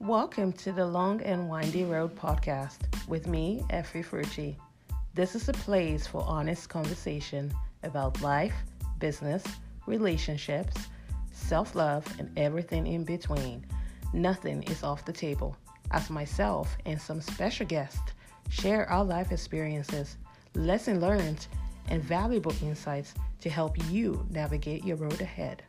Welcome to the Long and Winding Road podcast with me, Effie Frucci. This is a place for honest conversation about life, business, relationships, self love, and everything in between. Nothing is off the table. As myself and some special guests share our life experiences, lessons learned, and valuable insights to help you navigate your road ahead.